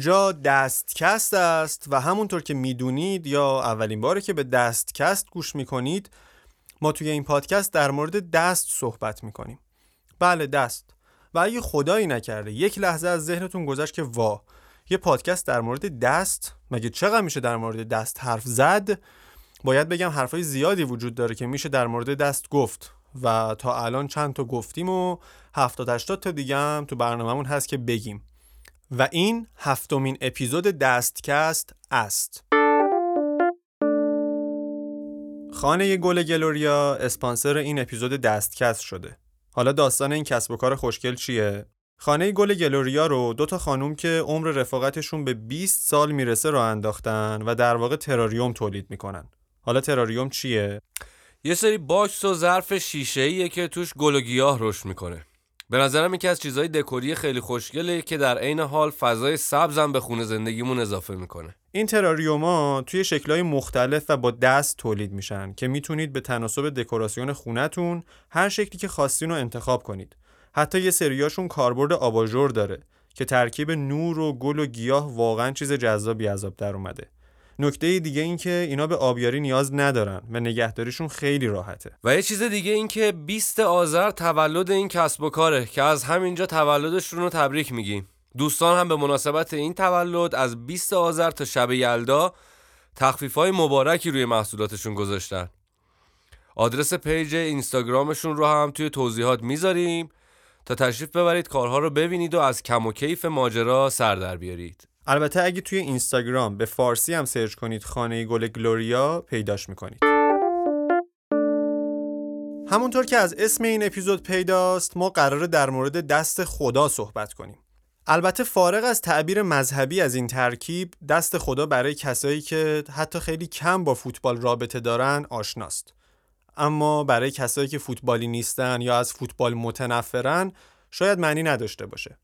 اینجا دستکست است و همونطور که می‌دونید یا اولین باره که به دستکست گوش می‌کنید ما توی این پادکست در مورد دست صحبت می‌کنیم. بله دست. و اگه خدایی نکرده یک لحظه از ذهنتون گذشت که وا یه پادکست در مورد دست مگه چقدر میشه در مورد دست حرف زد؟ باید بگم حرفای زیادی وجود داره که میشه در مورد دست گفت. و تا الان چند تا گفتیم و 70 80 تا دیگه هم تو برنامهمون هست که بگیم. و این هفتمین اپیزود دستکست است خانه گل گلوریا اسپانسر این اپیزود دستکست شده حالا داستان این کسب و کار خوشگل چیه؟ خانه گل گلوریا رو دو تا خانوم که عمر رفاقتشون به 20 سال می‌رسه راه انداختن و در واقع تراریوم تولید می‌کنن. حالا تراریوم چیه؟ یه سری box و ظرف شیشه که توش گل و گیاه رشد می‌کنه. به نظرم یکی از چیزهای دکوری خیلی خوشگله که در عین حال فضای سبزم به خونه زندگیمون اضافه می‌کنه. این تراریوما توی شکلهای مختلف و با دست تولید میشن که می‌تونید به تناسب دکوراسیون خونتون هر شکلی که خواستین رو انتخاب کنید. حتی یه سریاشون کاربرد آباژور داره که ترکیب نور و گل و گیاه واقعا چیز جذابی آب در اومده. نکته دیگه این که اینا به آبیاری نیاز ندارن و نگهداریشون خیلی راحته. و یه چیز دیگه این که 20 آذر تولد این کسب و کاره که از همینجا تولدشون رو تبریک میگیم. دوستان هم به مناسبت این تولد از 20 آذر تا شب یلدا تخفیف های مبارکی روی محصولاتشون گذاشتن. آدرس پیج اینستاگرامشون رو هم توی توضیحات می‌ذاریم تا تشریف ببرید کارها رو ببینید و از کم و کیف ماجرا سر در بیارید. البته اگه توی اینستاگرام به فارسی هم سرچ کنید خانه گل گلوریا پیداش می‌کنید. همونطور که از اسم این اپیزود پیداست ما قراره در مورد دست خدا صحبت کنیم. البته فارغ از تعبیر مذهبی از این ترکیب دست خدا برای کسایی که حتی خیلی کم با فوتبال رابطه دارن آشناست. اما برای کسایی که فوتبالی نیستن یا از فوتبال متنفرن شاید معنی نداشته باشه.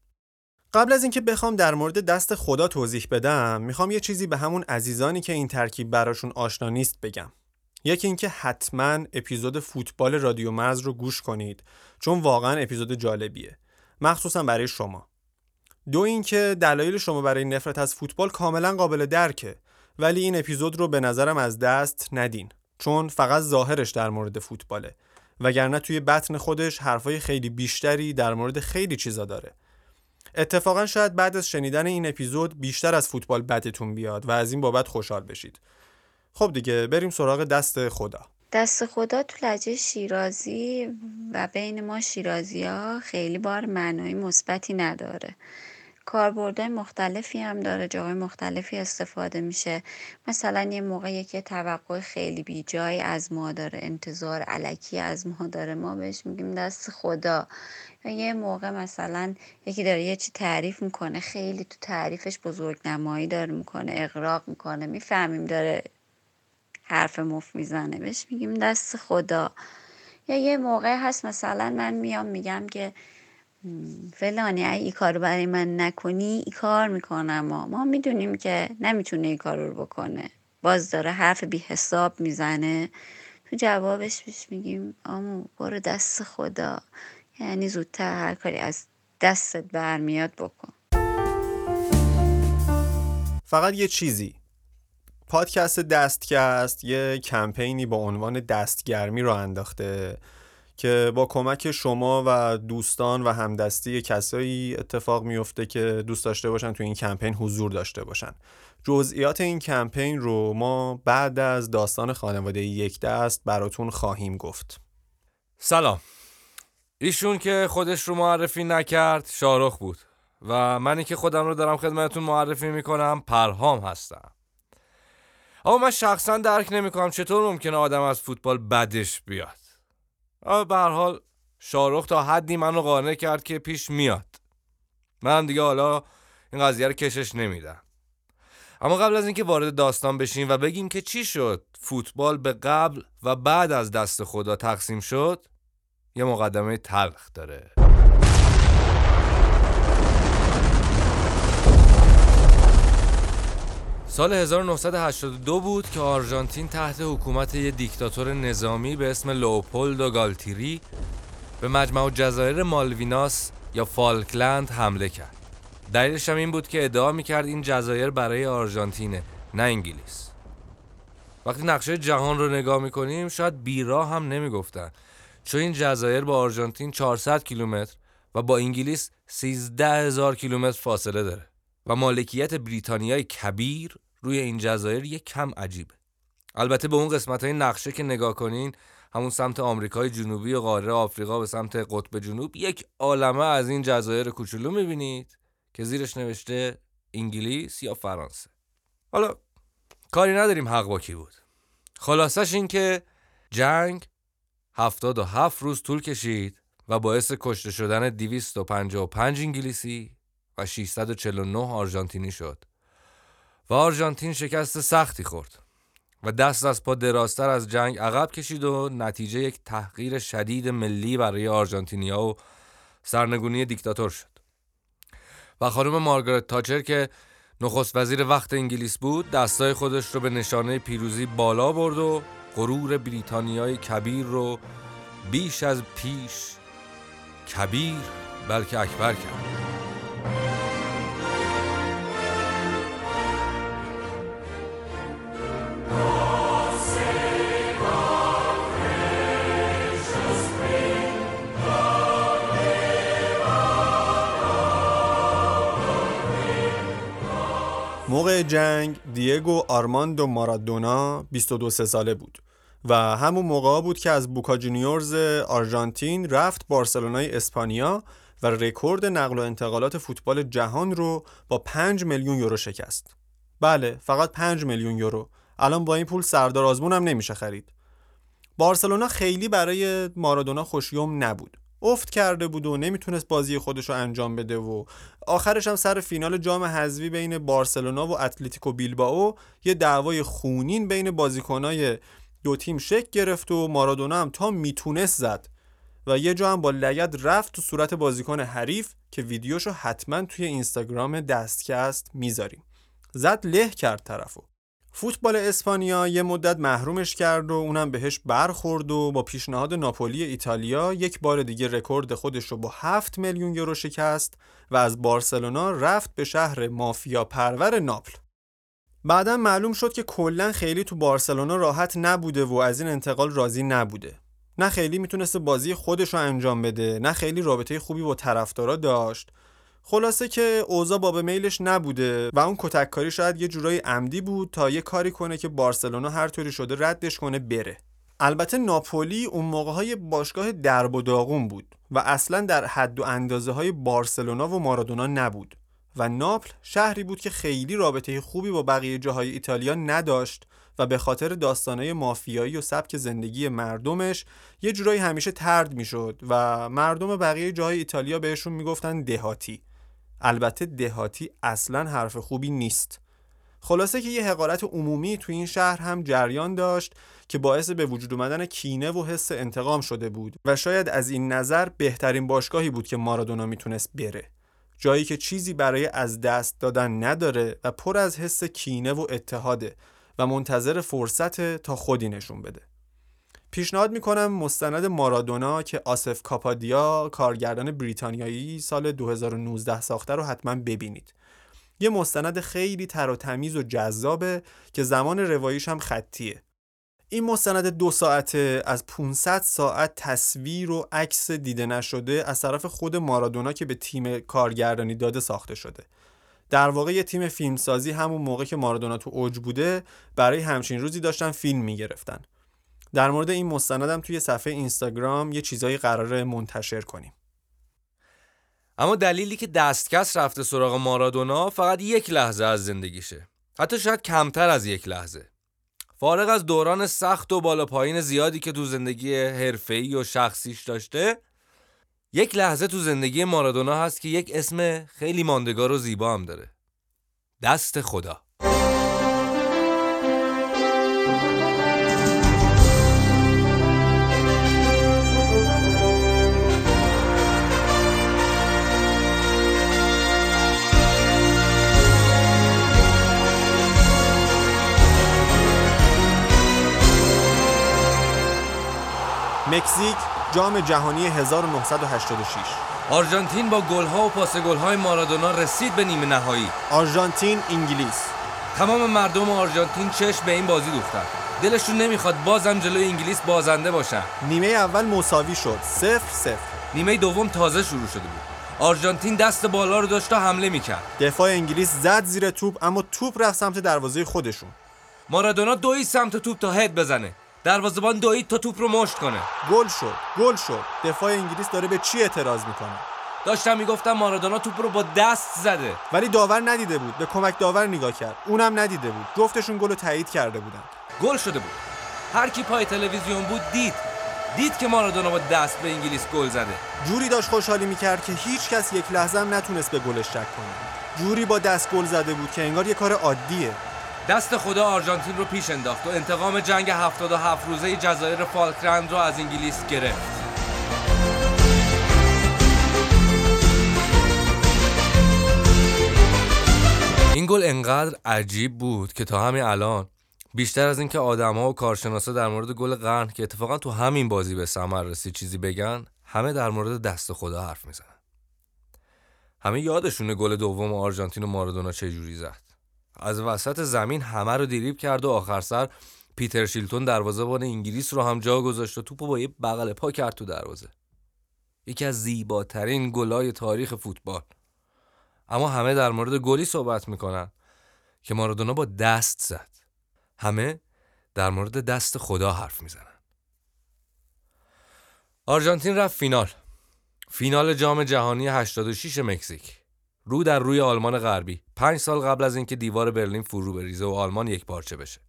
قبل از اینکه بخوام در مورد دست خدا توضیح بدم می‌خوام یه چیزی به همون عزیزانی که این ترکیب براشون آشنا نیست بگم. یکی اینکه حتما اپیزود فوتبال رادیو مرز رو گوش کنید چون واقعا اپیزود جالبیه. مخصوصا برای شما. دو اینکه دلایل شما برای نفرت از فوتبال کاملا قابل درکه ولی این اپیزود رو به نظرم از دست ندین چون فقط ظاهرش در مورد فوتباله وگرنه توی بطن خودش حرفای خیلی بیشتری در مورد خیلی چیزا داره. اتفاقا شاید بعد از شنیدن این اپیزود بیشتر از فوتبال بدتون بیاد و از این بابت خوشحال بشید. خب دیگه بریم سراغ دست خدا. دست خدا تو لجه شیرازی و بین ما شیرازی ها خیلی بار معنای مثبتی نداره. کاربردهای مختلفی هم داره جاهای مختلفی استفاده میشه. مثلا یه موقعی که توقع خیلی بی جای از ما داره انتظار علکی از ما داره. ما بهش میگیم دست خدا. یا یه موقع مثلا یکی داره یه چی تعریف می‌کنه خیلی تو تعریفش بزرگ نمایی داره می‌کنه اقراق می‌کنه می‌فهمیم داره حرف مف می‌زنه. بهش میگیم دست خدا. یا یه موقع هست مثلا من میام میگم که فلانی ای ای کار برای من نکنی ای کار می‌کنم. ما ما می‌دونیم که نمی‌تونه ای کار رو بکنه. باز داره حرف بی حساب می‌زنه. تو جوابش بیش میگیم آمو برو دست خدا. یعنی زودتر هر کاری از دستت برمیاد بکن. فقط یه چیزی. پادکست دستکست یه کمپینی با عنوان دستگرمی رو انداخته. که با کمک شما و دوستان و همدستی کسایی اتفاق میفته که دوست داشته باشن تو این کمپین حضور داشته باشن. جزئیات این کمپین رو ما بعد از داستان خانواده یک دست براتون خواهیم گفت. سلام. ایشون که خودش رو معرفی نکرد شارخ بود و منی که خودم رو دارم خدمتتون معرفی می‌کنم پرهام هستم. اما من شخصا درک نمی‌کنم چطور ممکنه آدم از فوتبال بدش بیاد. به هر حال شارخ تا حدی منو قانع کرد که پیش میاد. من دیگه حالا این قضیه رو کشش نمیدم. اما قبل از اینکه وارد داستان بشیم و بگیم که چی شد فوتبال به قبل و بعد از دست خدا تقسیم شد یه مقدمه تلخ داره. سال 1982 بود که آرژانتین تحت حکومت یه دیکتاتور نظامی به اسم لوپولدو گالتیری به مجمع جزایر مالویناس یا فالکلند حمله کرد. دلیلش هم این بود که ادعا می‌کرد این جزایر برای آرژانتینه نه انگلیس. وقتی نقشه جهان رو نگاه می‌کنیم شاید بیراه هم نمی‌گفتن. چون این جزایر با آرژانتین 400 کیلومتر و با انگلیس 13 هزار کیلومتر فاصله داره. و مالکیت بریتانیای کبیر روی این جزایر یک کم عجیبه. البته به اون قسمت های نقشه که نگاه کنین همون سمت آمریکای جنوبی و قاره آفریقا به سمت قطب جنوب یک عالمه از این جزایر کوچولو می‌بینید که زیرش نوشته انگلیس یا فرانسه. حالا کاری نداریم حق با کی بود. خلاصش این که جنگ هفتاد و هفت روز طول کشید و باعث کشته شدن 255 انگلیسی و 649 آرژانتینی شد. و آرژانتین شکست سختی خورد و دست از پا دراستر از جنگ عقب کشید و نتیجه یک تحقیر شدید ملی برای آرژانتینیا و سرنگونی دیکتاتور شد. و خانم مارگارت تاچر که نخست وزیر وقت انگلیس بود دستای خودش رو به نشانه پیروزی بالا برد و غرور بریتانیای کبیر رو بیش از پیش کبیر بلکه اکبر کرد. جنگ دیگو آرماندو مارادونا 22 ساله بود و همون موقع بود که از بوکا جونیورز آرژانتین رفت بارسلونای اسپانیا و رکورد نقل و انتقالات فوتبال جهان رو با 5 میلیون یورو شکست. بله، فقط 5 میلیون یورو. الان با این پول سردار آزمون هم نمیشه خرید. بارسلونا خیلی برای مارادونا خوش‌یمن نبود. افت کرده بود و نمی‌تونست بازی خودش رو انجام بده و آخرش هم سر فینال جام حذفی بین بارسلونا و اتلتیکو بیلبائو یه دعوای خونین بین بازیکنای دو تیم شک گرفت و مارادونا هم تا می‌تونست زد. و یه جا هم با لگد رفت تو صورت بازیکن حریف که ویدیوشو حتما توی اینستاگرام دستکست می‌ذاریم. زد له کرد طرفو. فوتبال اسپانیا یه مدت محرومش کرد و اونم بهش برخورد و با پیشنهاد ناپولی ایتالیا یک بار دیگه رکورد خودش رو با 7 میلیون یورو شکست و از بارسلونا رفت به شهر مافیا پرور ناپل. بعدا معلوم شد که کلا خیلی تو بارسلونا راحت نبوده و از این انتقال راضی نبوده. نه خیلی می‌تونست بازی خودش رو انجام بده، نه خیلی رابطه خوبی با طرفدارا داشت خلاصه که اوضاع باب میلش نبوده و اون کتککاری شاید یه جورایی عمدی بود تا یه کاری کنه که بارسلونا هر طوری شده ردش کنه بره. البته ناپولی اون موقع های باشگاه درب و داغون بود و اصلا در حد و اندازه های بارسلونا و مارادونا نبود و ناپل شهری بود که خیلی رابطه خوبی با بقیه جاهای ایتالیا نداشت و به خاطر داستانهای مافیایی و سبک زندگی مردمش یه جورایی همیشه ترد می‌شد و مردم بقیه جاهای ایتالیا بهشون می‌گفتن دهاتی. البته دهاتی اصلا حرف خوبی نیست. خلاصه که یه حقارت عمومی تو این شهر هم جریان داشت که باعث به وجود اومدن کینه و حس انتقام شده بود و شاید از این نظر بهترین باشگاهی بود که مارادونا می‌تونست بره. جایی که چیزی برای از دست دادن نداره و پر از حس کینه و اتحاده و منتظر فرصت تا خودی نشون بده. پیشنهاد می‌کنم مستند مارادونا که آسف کاپادیا کارگردان بریتانیایی سال 2019 ساخته رو حتما ببینید. یه مستند خیلی تر و تمیز و جذابه که زمان رواییش هم خطیه. این مستند دو ساعته از 500 ساعت تصویر و عکس دیده نشده از طرف خود مارادونا که به تیم کارگردانی داده ساخته شده. در واقع یه تیم فیلمسازی همون موقع که مارادونا تو اوج بوده برای همچین روزی داشتن فیلم می‌گرفتن. در مورد این مستندم توی صفحه اینستاگرام یه چیزایی قراره منتشر کنیم. اما دلیلی که دستکس رفته سراغ مارادونا فقط یک لحظه از زندگیشه. حتی شاید کمتر از یک لحظه. فارغ از دوران سخت و بالا پایین زیادی که تو زندگی حرفه‌ای و شخصیش داشته یک لحظه تو زندگی مارادونا هست که یک اسم خیلی ماندگار و زیبا هم داره. دست خدا. مکزیک جام جهانی 1986 آرژانتین با گلها و پاس گلهای مارادونا رسید به نیمه نهایی. آرژانتین انگلیس. تمام مردم آرژانتین چشم به این بازی دوختن دلشون نمی‌خواد بازم جلوی انگلیس بازنده باشن. نیمه اول مساوی شد. صفر صفر. نیمه دوم تازه شروع شده بود. آرژانتین دست بالا رو داشت تا حمله می‌کرد. دفاع انگلیس زد زیر توپ اما توپ رفت سمت دروازه خودشون. مارادونا دوی سمت توپ تا هد بزنه. دروازه‌بان دوید تا توپ رو مشت کنه. گل شد گل شد. دفاع انگلیس داره به چی اعتراض می‌کنه؟ داشتم می‌گفتم مارادونا توپ رو با دست زده. ولی داور ندیده بود به کمک داور نگاه کرد. اونم ندیده بود. جفتشون گل رو تایید کرده بودن. گل شده بود. هر کی پای تلویزیون بود دید. دید که مارادونا با دست به انگلیس گل زده. جوری داشت خوشحالی می‌کرد که هیچ کس یک لحظه هم نتونست به گلش شک کنه. جوری با دست گل زده بود که انگار یه کار عادیه. دست خدا آرژانتین رو پیش انداخت و انتقام جنگ 77 روزه جزایر فالکلند رو از انگلیس گرفت. این گل انقدر عجیب بود که تا همین الان بیشتر از اینکه آدمها و کارشناسا در مورد گل قرن که اتفاقا تو همین بازی به ثمر رسید چیزی بگن همه در مورد دست خدا حرف می‌زنن. همه یادشونه گل دوم آرژانتین و مارادونا چه جوری زد. از وسط زمین همه رو دیریب کرد و آخر سر پیتر شیلتون دروازه‌بان انگلیس رو هم جا گذاشت و توپو با یه بغل پا کرد تو دروازه. یکی از زیباترین گلای تاریخ فوتبال. اما همه در مورد گلی صحبت می‌کنن که مارادونا با دست زد. همه در مورد دست خدا حرف می‌زنن. آرژانتین رفت فینال. فینال جام جهانی 86 مکزیک. رو در روی آلمان غربی. پنج سال قبل از اینکه دیوار برلین فرو بریزه و آلمان یک پارچه بشه.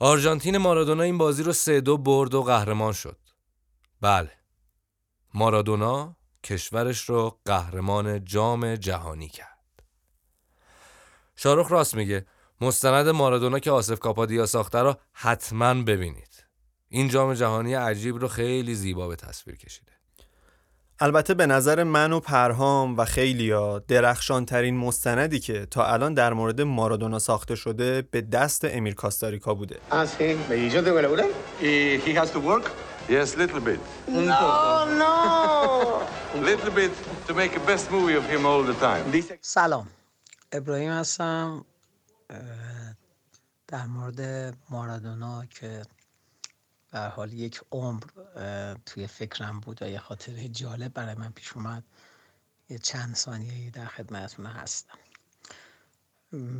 آرژانتین مارادونا این بازی رو سه دو برد و قهرمان شد. بله. مارادونا کشورش رو قهرمان جام جهانی کرد. شارخ راست میگه. مستند مارادونا که آصف کاپادیا ساخته رو حتما ببینید. این جام جهانی عجیب رو خیلی زیبا به تصویر کشیده. البته به نظر من و پرهام و خیلیا درخشان ترین مستندی که تا الان در مورد مارادونا ساخته شده به دست امیر کاستاریکا بوده. Yes, little bit. No, no. Little bit to make the best movie of him all the time. سلام ابراهیم هستم در مورد مارادونا که هر حال یک عمر توی فکرم بود و یه خاطره جالب برای من پیش اومد. یه چند ثانیه در خدمتتون هستم.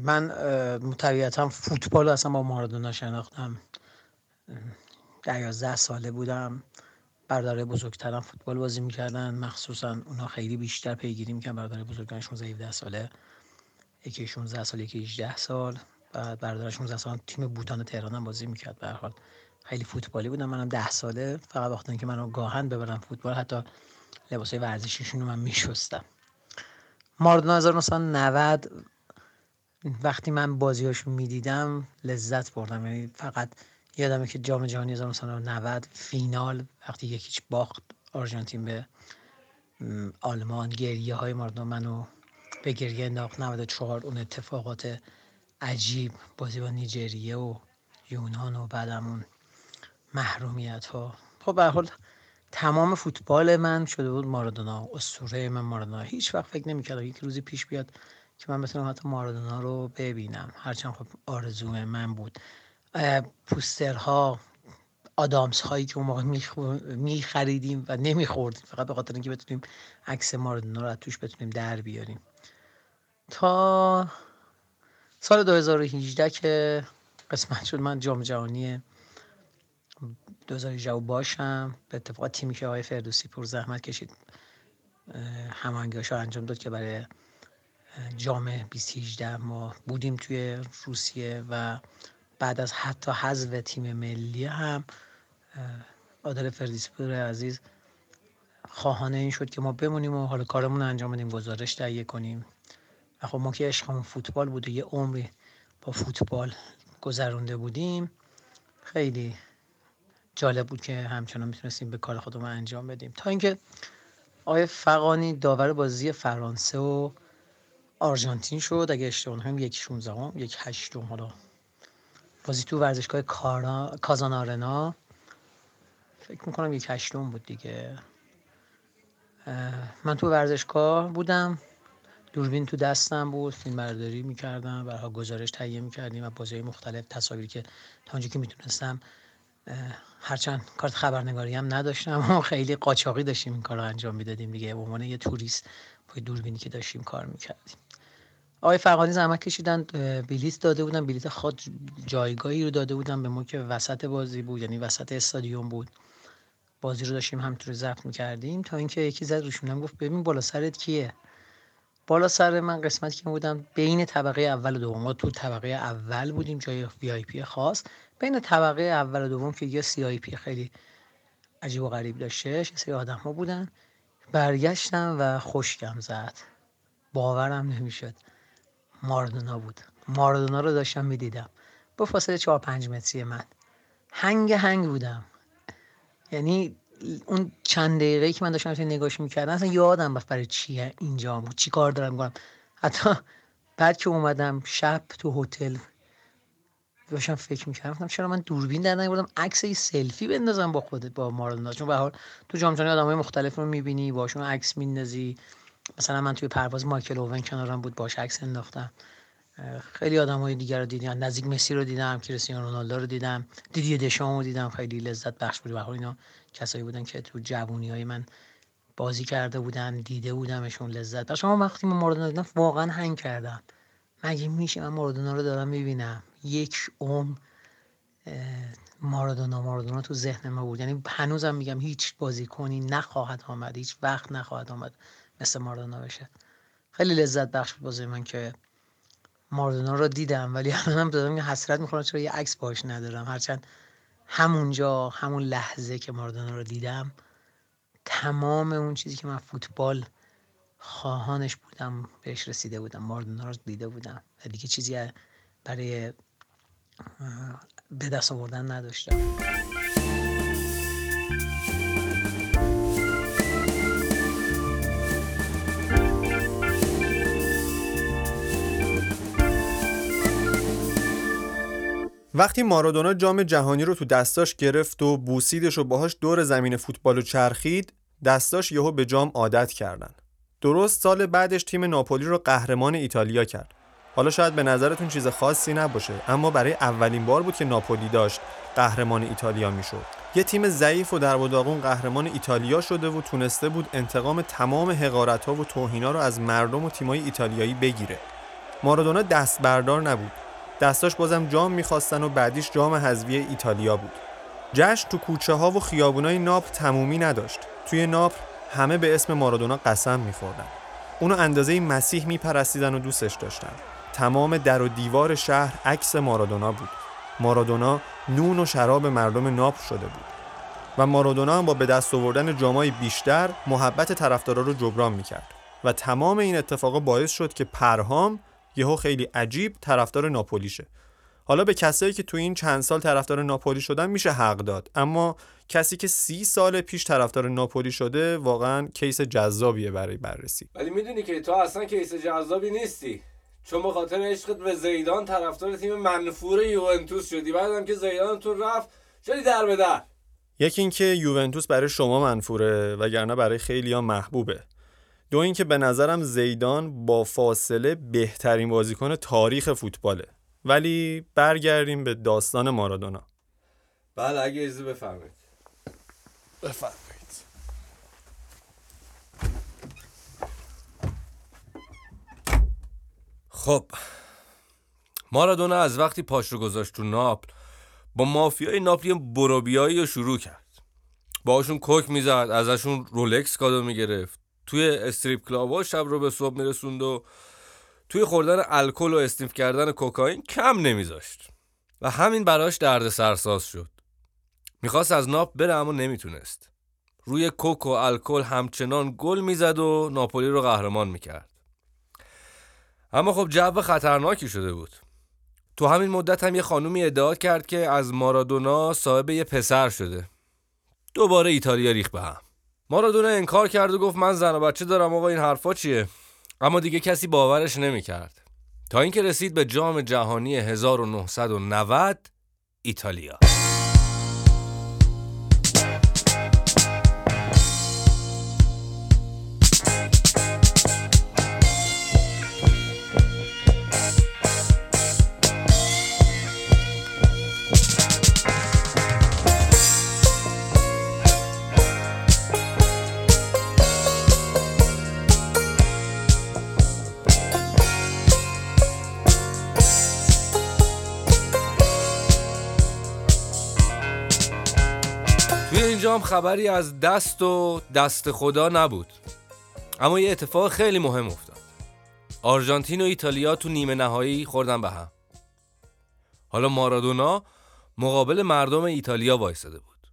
من طبیعتا فوتبال اصلا با مارادونا شناختم. اه، در یازده ساله بودم. برادر بزرگترم فوتبال بازی می‌کردن. مخصوصا اونا خیلی بیشتر پیگیری می‌کردن. برادر بزرگترم 16 17 ساله. یکی 16 سال یکی 18 سال. بعد برادرش 16 سال تیم بوتان تهران هم بازی می‌کرد به حال. خیلی فوتبالی بودم. منم 10 ساله فقط وقتی که منو گاهن ببرن فوتبال حتی لباسای ورزشیشون رو من میشستم. ماردونا 1990 وقتی من بازیاشو می‌دیدم لذت بردم. یعنی فقط یادمه که جام جهانی 1990 فینال وقتی یکیچ باخت آرژانتین به آلمان گریه های ماردونا منو به گریه انداخت. 94 اون اتفاقات عجیب بازی با نیجریه و یونان و بعدم اون محرومیت ها خب به حال تمام فوتبال من شده بود مارادونا اسطوره من مارادونا. هیچ وقت فکر نمی‌کردم یک روزی پیش بیاد که من بتونم حتی مارادونا رو ببینم. هرچند خب آرزو من بود. پوسترها آدامس هایی که اون موقع می خریدیم و نمیخوردیم فقط به خاطر اینکه بتونیم عکس مارادونا رو از توش بتونیم در بیاریم. تا سال 2018 که قسمت شد من جام جهانی 2018 باشم. به اتفاق تیمی که آقای فردوسی پر زحمت کشید هماهنگی‌هاش رو انجام داد که برای جام 2018 ما بودیم توی روسیه و بعد از حتی حذف تیم ملی هم عادل فردوسیپور عزیز خواهانه این شد که ما بمونیم و حالا کارمون رو انجام بدیم گزارش تهیه کنیم. و خب ما که عشقمون فوتبال بود و یه عمری با فوتبال گذرونده بودیم خیلی جالب بود که همچنان می‌تونستیم به کار خودمون انجام بدیم. تا اینکه آقای فقانی داور بازی فرانسه و آرژانتین شد. اگه اشتباه نکنم یک 16 هم یک هشتم. حالا بازی تو ورزشگاه کارا... کازان آرنا فکر می‌کنم یک هشتم بود دیگه. من تو ورزشگاه بودم. دوربین تو دستم بود. فیلم برداری می‌کردم. برها گزارش تهیه می‌کردیم و بازی مختلف تصاویری که تا اونجا که می‌تونستم هرچند کارت خبرنگاری هم نداشتم و خیلی قاچاقی داشتیم این کار رو انجام می‌دادیم دیگه. به عنوان یه توریست با دوربینی که داشتیم کار می‌کردیم. آقای فغانی زحمت کشیدن بلیت داده بودن بلیت خود جایگاهی رو داده بودن به ما که وسط بازی بود یعنی وسط استادیوم بود. بازی رو داشتیم همینطوری ضبط می‌کردیم تا اینکه یکی زد رو شونه‌م گفت ببین بالا سرت کیه؟ بالا سر من قسمتی که بودم بین طبقه اول و دوم. ما تو طبقه اول بودیم جای VIP خاص. بین طبقه اول و دوم که یه CIP خیلی عجیب و غریب داشته یه سری آدم ها بودن. برگشتم و خوشگم زد. باورم نمی‌شد. ماردونا بود. ماردونا رو داشتم می‌دیدم. با فاصله چهار پنج متری من. هنگ هنگ بودم. یعنی اون چند دقیقه که من داشتم نگاش می‌کردم اصلا یادم رفت برای چیه اینجا بود چی کار دارم کنم حتی بعد که اومدم شب تو هتل داشتم فکر می‌کردم چرا من دوربین در بودم عکس سلفی بندازم با خودت با مارادونا چون به حال تو جام جهانی آدمای مختلف رو می‌بینی باشون عکس میندازی. مثلا من توی پرواز مایکل اوون کنارم بود باش عکس انداختم. خیلی آدم های دیگر رو دیدم. نزدیک مسی رو دیدم کریستیانو رونالدو رو دیدم. دیدی دشام رو دیدم. خیلی لذت بخش بود. به اینا کسایی بودن که تو جوونی های من بازی کرده بودم دیده بودمشون لذت. بخش اما وقتی من مارادونا دیدم واقعا هنگ کردم. مگه میشه من مارادونا رو دارم می‌بینم؟ یک عمر مارادونا مارادونا تو ذهن ما بود. یعنی هنوزم میگم هیچ بازیکنی نخواهد آمد هیچ وقت نخواهد آمد مثل مارادونا بشه. خیلی لذت بخش بود بازی من که ماردونا رو دیدم ولی الانم دارم حسرت می‌خورم چرا یه عکس باش ندارم. هرچند همونجا همون لحظه که ماردونا رو دیدم تمام اون چیزی که من فوتبال خواهانش بودم بهش رسیده بودم ماردونا رو دیده بودم. و دیگه چیزی برای به دست آوردن نداشتم. وقتی مارادونا جام جهانی رو تو دستاش گرفت و بوسیدش و باهاش دور زمین فوتبال و چرخید دستاش یهو به جام عادت کردن. درست سال بعدش تیم ناپولی رو قهرمان ایتالیا کرد. حالا شاید به نظرتون چیز خاصی نباشه اما برای اولین بار بود که ناپولی داشت قهرمان ایتالیا می‌شد. یه تیم ضعیف و در وداغون قهرمان ایتالیا شده و تونسته بود انتقام تمام حقارت ها و توهینا رو از مردم و تیمای ایتالیایی بگیره. مارادونا دست بردار نبود. دستاش بازم جام می‌خواستن و بعدیش جام حذفی ایتالیا بود. جشن تو کوچه ها و خیابونای ناپ تمومی نداشت. توی ناپ همه به اسم مارادونا قسم میخوردن. اونو اندازه مسیح میپرستیدن و دوستش داشتن. تمام در و دیوار شهر عکس مارادونا بود. مارادونا نون و شراب مردم ناپ شده بود. و مارادونا هم با به دست آوردن جامای بیشتر محبت طرفدارا رو جبران می‌کرد. و تمام این اتفاقا باعث شد که پرهام یهو خیلی عجیب طرفدار ناپولی شه حالا به کسایی که تو این چند سال طرفدار ناپولی شدن میشه حق داد. اما کسی که سی سال پیش طرفدار ناپولی شده واقعا کیس جذابیه برای بررسی. ولی می‌دونی که تو اصلا کیس جذابی نیستی. چون به خاطر عشقت به زیدان طرفدار تیم منفور یوونتوس شدی. بعدم که زیدان تو رفت شدی در به در. یکی اینکه یوونتوس برای شما منفوره وگرنه برای خیلی ها محبوبه. دو اینکه به نظرم زیدان با فاصله بهترین بازیکن تاریخ فوتباله. ولی برگردیم به داستان مارادونا. بله اگه اجازه بفرمایید. بفرمایید. خب مارادونا از وقتی پاش رو گذاشت تو ناپل با مافیای ناپلی بروبیایی رو شروع کرد. باشون کوک می‌زد ازشون رولکس کادو می‌گرفت. توی استریپ کلابا شب رو به صبح میرسوند و توی خوردن الکل و استیف کردن کوکائین کم نمیذاشت. و همین براش درد سرساز شد. می‌خواست از ناپ بره اما نمی‌تونست. روی کوک و الکل همچنان گل می‌زد و ناپولی رو قهرمان می‌کرد. اما خب جو خطرناکی شده بود. تو همین مدت هم یه خانومی ادعا کرد که از مارادونا صاحب یه پسر شده. دوباره ایتالیا ریخ به هم. مارادونا انکار کرد و گفت من زن و بچه دارم آقا این حرفا چیه؟ اما دیگه کسی باورش نمی‌کرد. تا اینکه رسید به جام جهانی 1990 ایتالیا. خبری از دست و دست خدا نبود. اما یه اتفاق خیلی مهم افتاد. آرژانتین و ایتالیا تو نیمه نهایی خوردن به هم. حالا مارادونا مقابل مردم ایتالیا وایساده بود.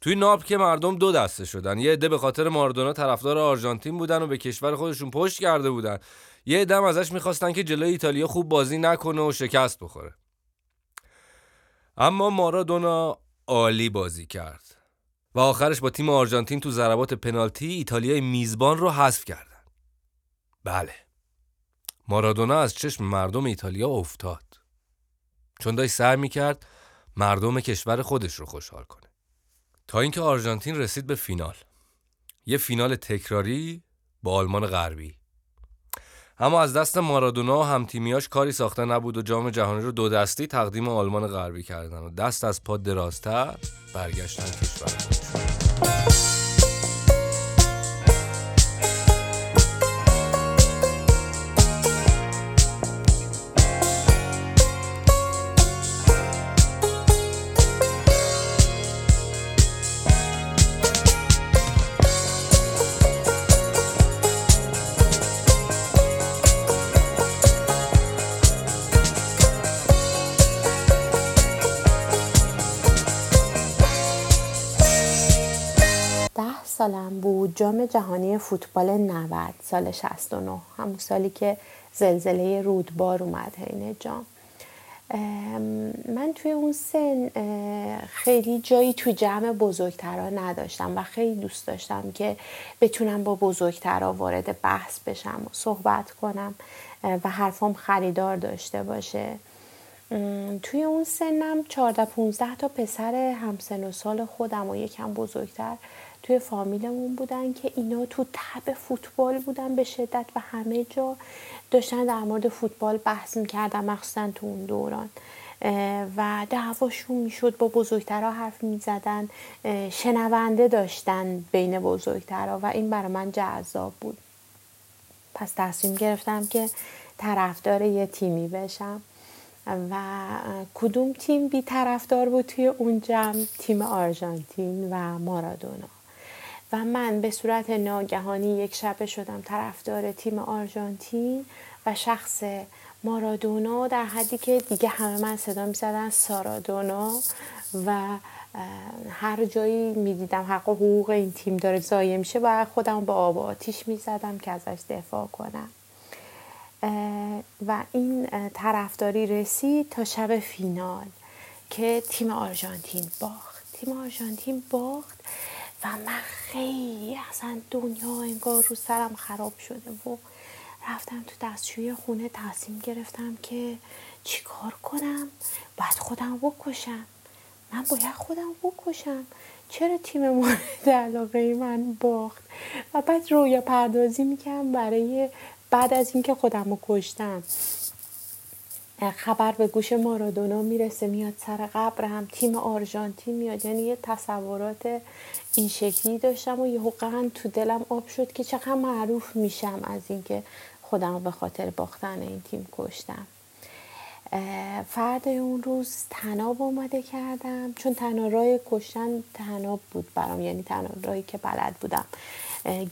توی ناپ که مردم دو دسته شدن. یه عده به خاطر مارادونا طرفدار آرژانتین بودن و به کشور خودشون پشت کرده بودن. یه عده ازش می‌خواستن که جلوی ایتالیا خوب بازی نکنه و شکست بخوره. اما مارادونا عالی بازی کرد. و آخرش با تیم آرژانتین تو ضربات پنالتی ایتالیای میزبان رو حذف کردن. بله. مارادونا از چشم مردم ایتالیا افتاد. چون داشت سر می‌کرد مردم کشور خودش رو خوشحال کنه. تا اینکه آرژانتین رسید به فینال. یه فینال تکراری با آلمان غربی. اما از دست مارادونا و همتیمیاش کاری ساخته نبود و جام جهانی رو دو دستی تقدیم آلمان غربی کردن و دست از پا درازتر برگشتن کشور خودشون جهانی فوتبال 90 سال 69 همون سالی که زلزله رودبار اومد حین جام. ام، من توی اون سن خیلی جایی تو جمع بزرگترا نداشتم و خیلی دوست داشتم که بتونم با بزرگترا وارد بحث بشم و صحبت کنم و حرفام خریدار داشته باشه. توی اون سنم 14 15 تا پسر همسن و سال خودم و یکم بزرگتر توی فامیلمون بودن که اینا تو تب فوتبال بودن به شدت و همه جا داشتن در مورد فوتبال بحث می‌کردن مخصوصا تو اون دوران. و دعواشون می‌شد با بزرگترها حرف می‌زدن شنونده داشتن بین بزرگترها و این برای من جذاب بود. پس تصمیم گرفتم که طرفدار یه تیمی بشم و کدوم تیم بی طرفدار بود توی اون جمع؟ تیم آرژانتین و مارادونا. و من به صورت ناگهانی یک شبه شدم طرفدار تیم آرژانتین و شخص مارادونا در حدی که دیگه همه من صدا می‌زدن سارادونا و هر جایی می‌دیدم حق و حقوق این تیم داره ضایع میشه و خودم با آب آتیش می‌زدم که ازش دفاع کنم. و این طرفداری رسید تا شب فینال که تیم آرژانتین باخت. تیم آرژانتین باخت. و من خیلی اصلا دنیا انگار رو سرم خراب شده و رفتم تو دستشوی خونه تصمیم گرفتم که چیکار کنم؟ باید خودم بکشم. من باید خودم بکشم. چرا تیم مورد علاقه من باخت؟ و بعد رویا پردازی می‌کنم برای بعد از اینکه خودم رو کشتم. خبر به گوش مارادونا می‌رسه میاد سر قبرم تیم آرژانتین میاد. یعنی یه تصورات این شکلی داشتم و یهو قند تو دلم آب شد که چقدر معروف میشم از اینکه خودم به خاطر باختن این تیم کشتم. فرد اون روز تناب آماده کردم. چون تنها راه کشتن تناب بود برام یعنی تنها راهی که بلد بودم.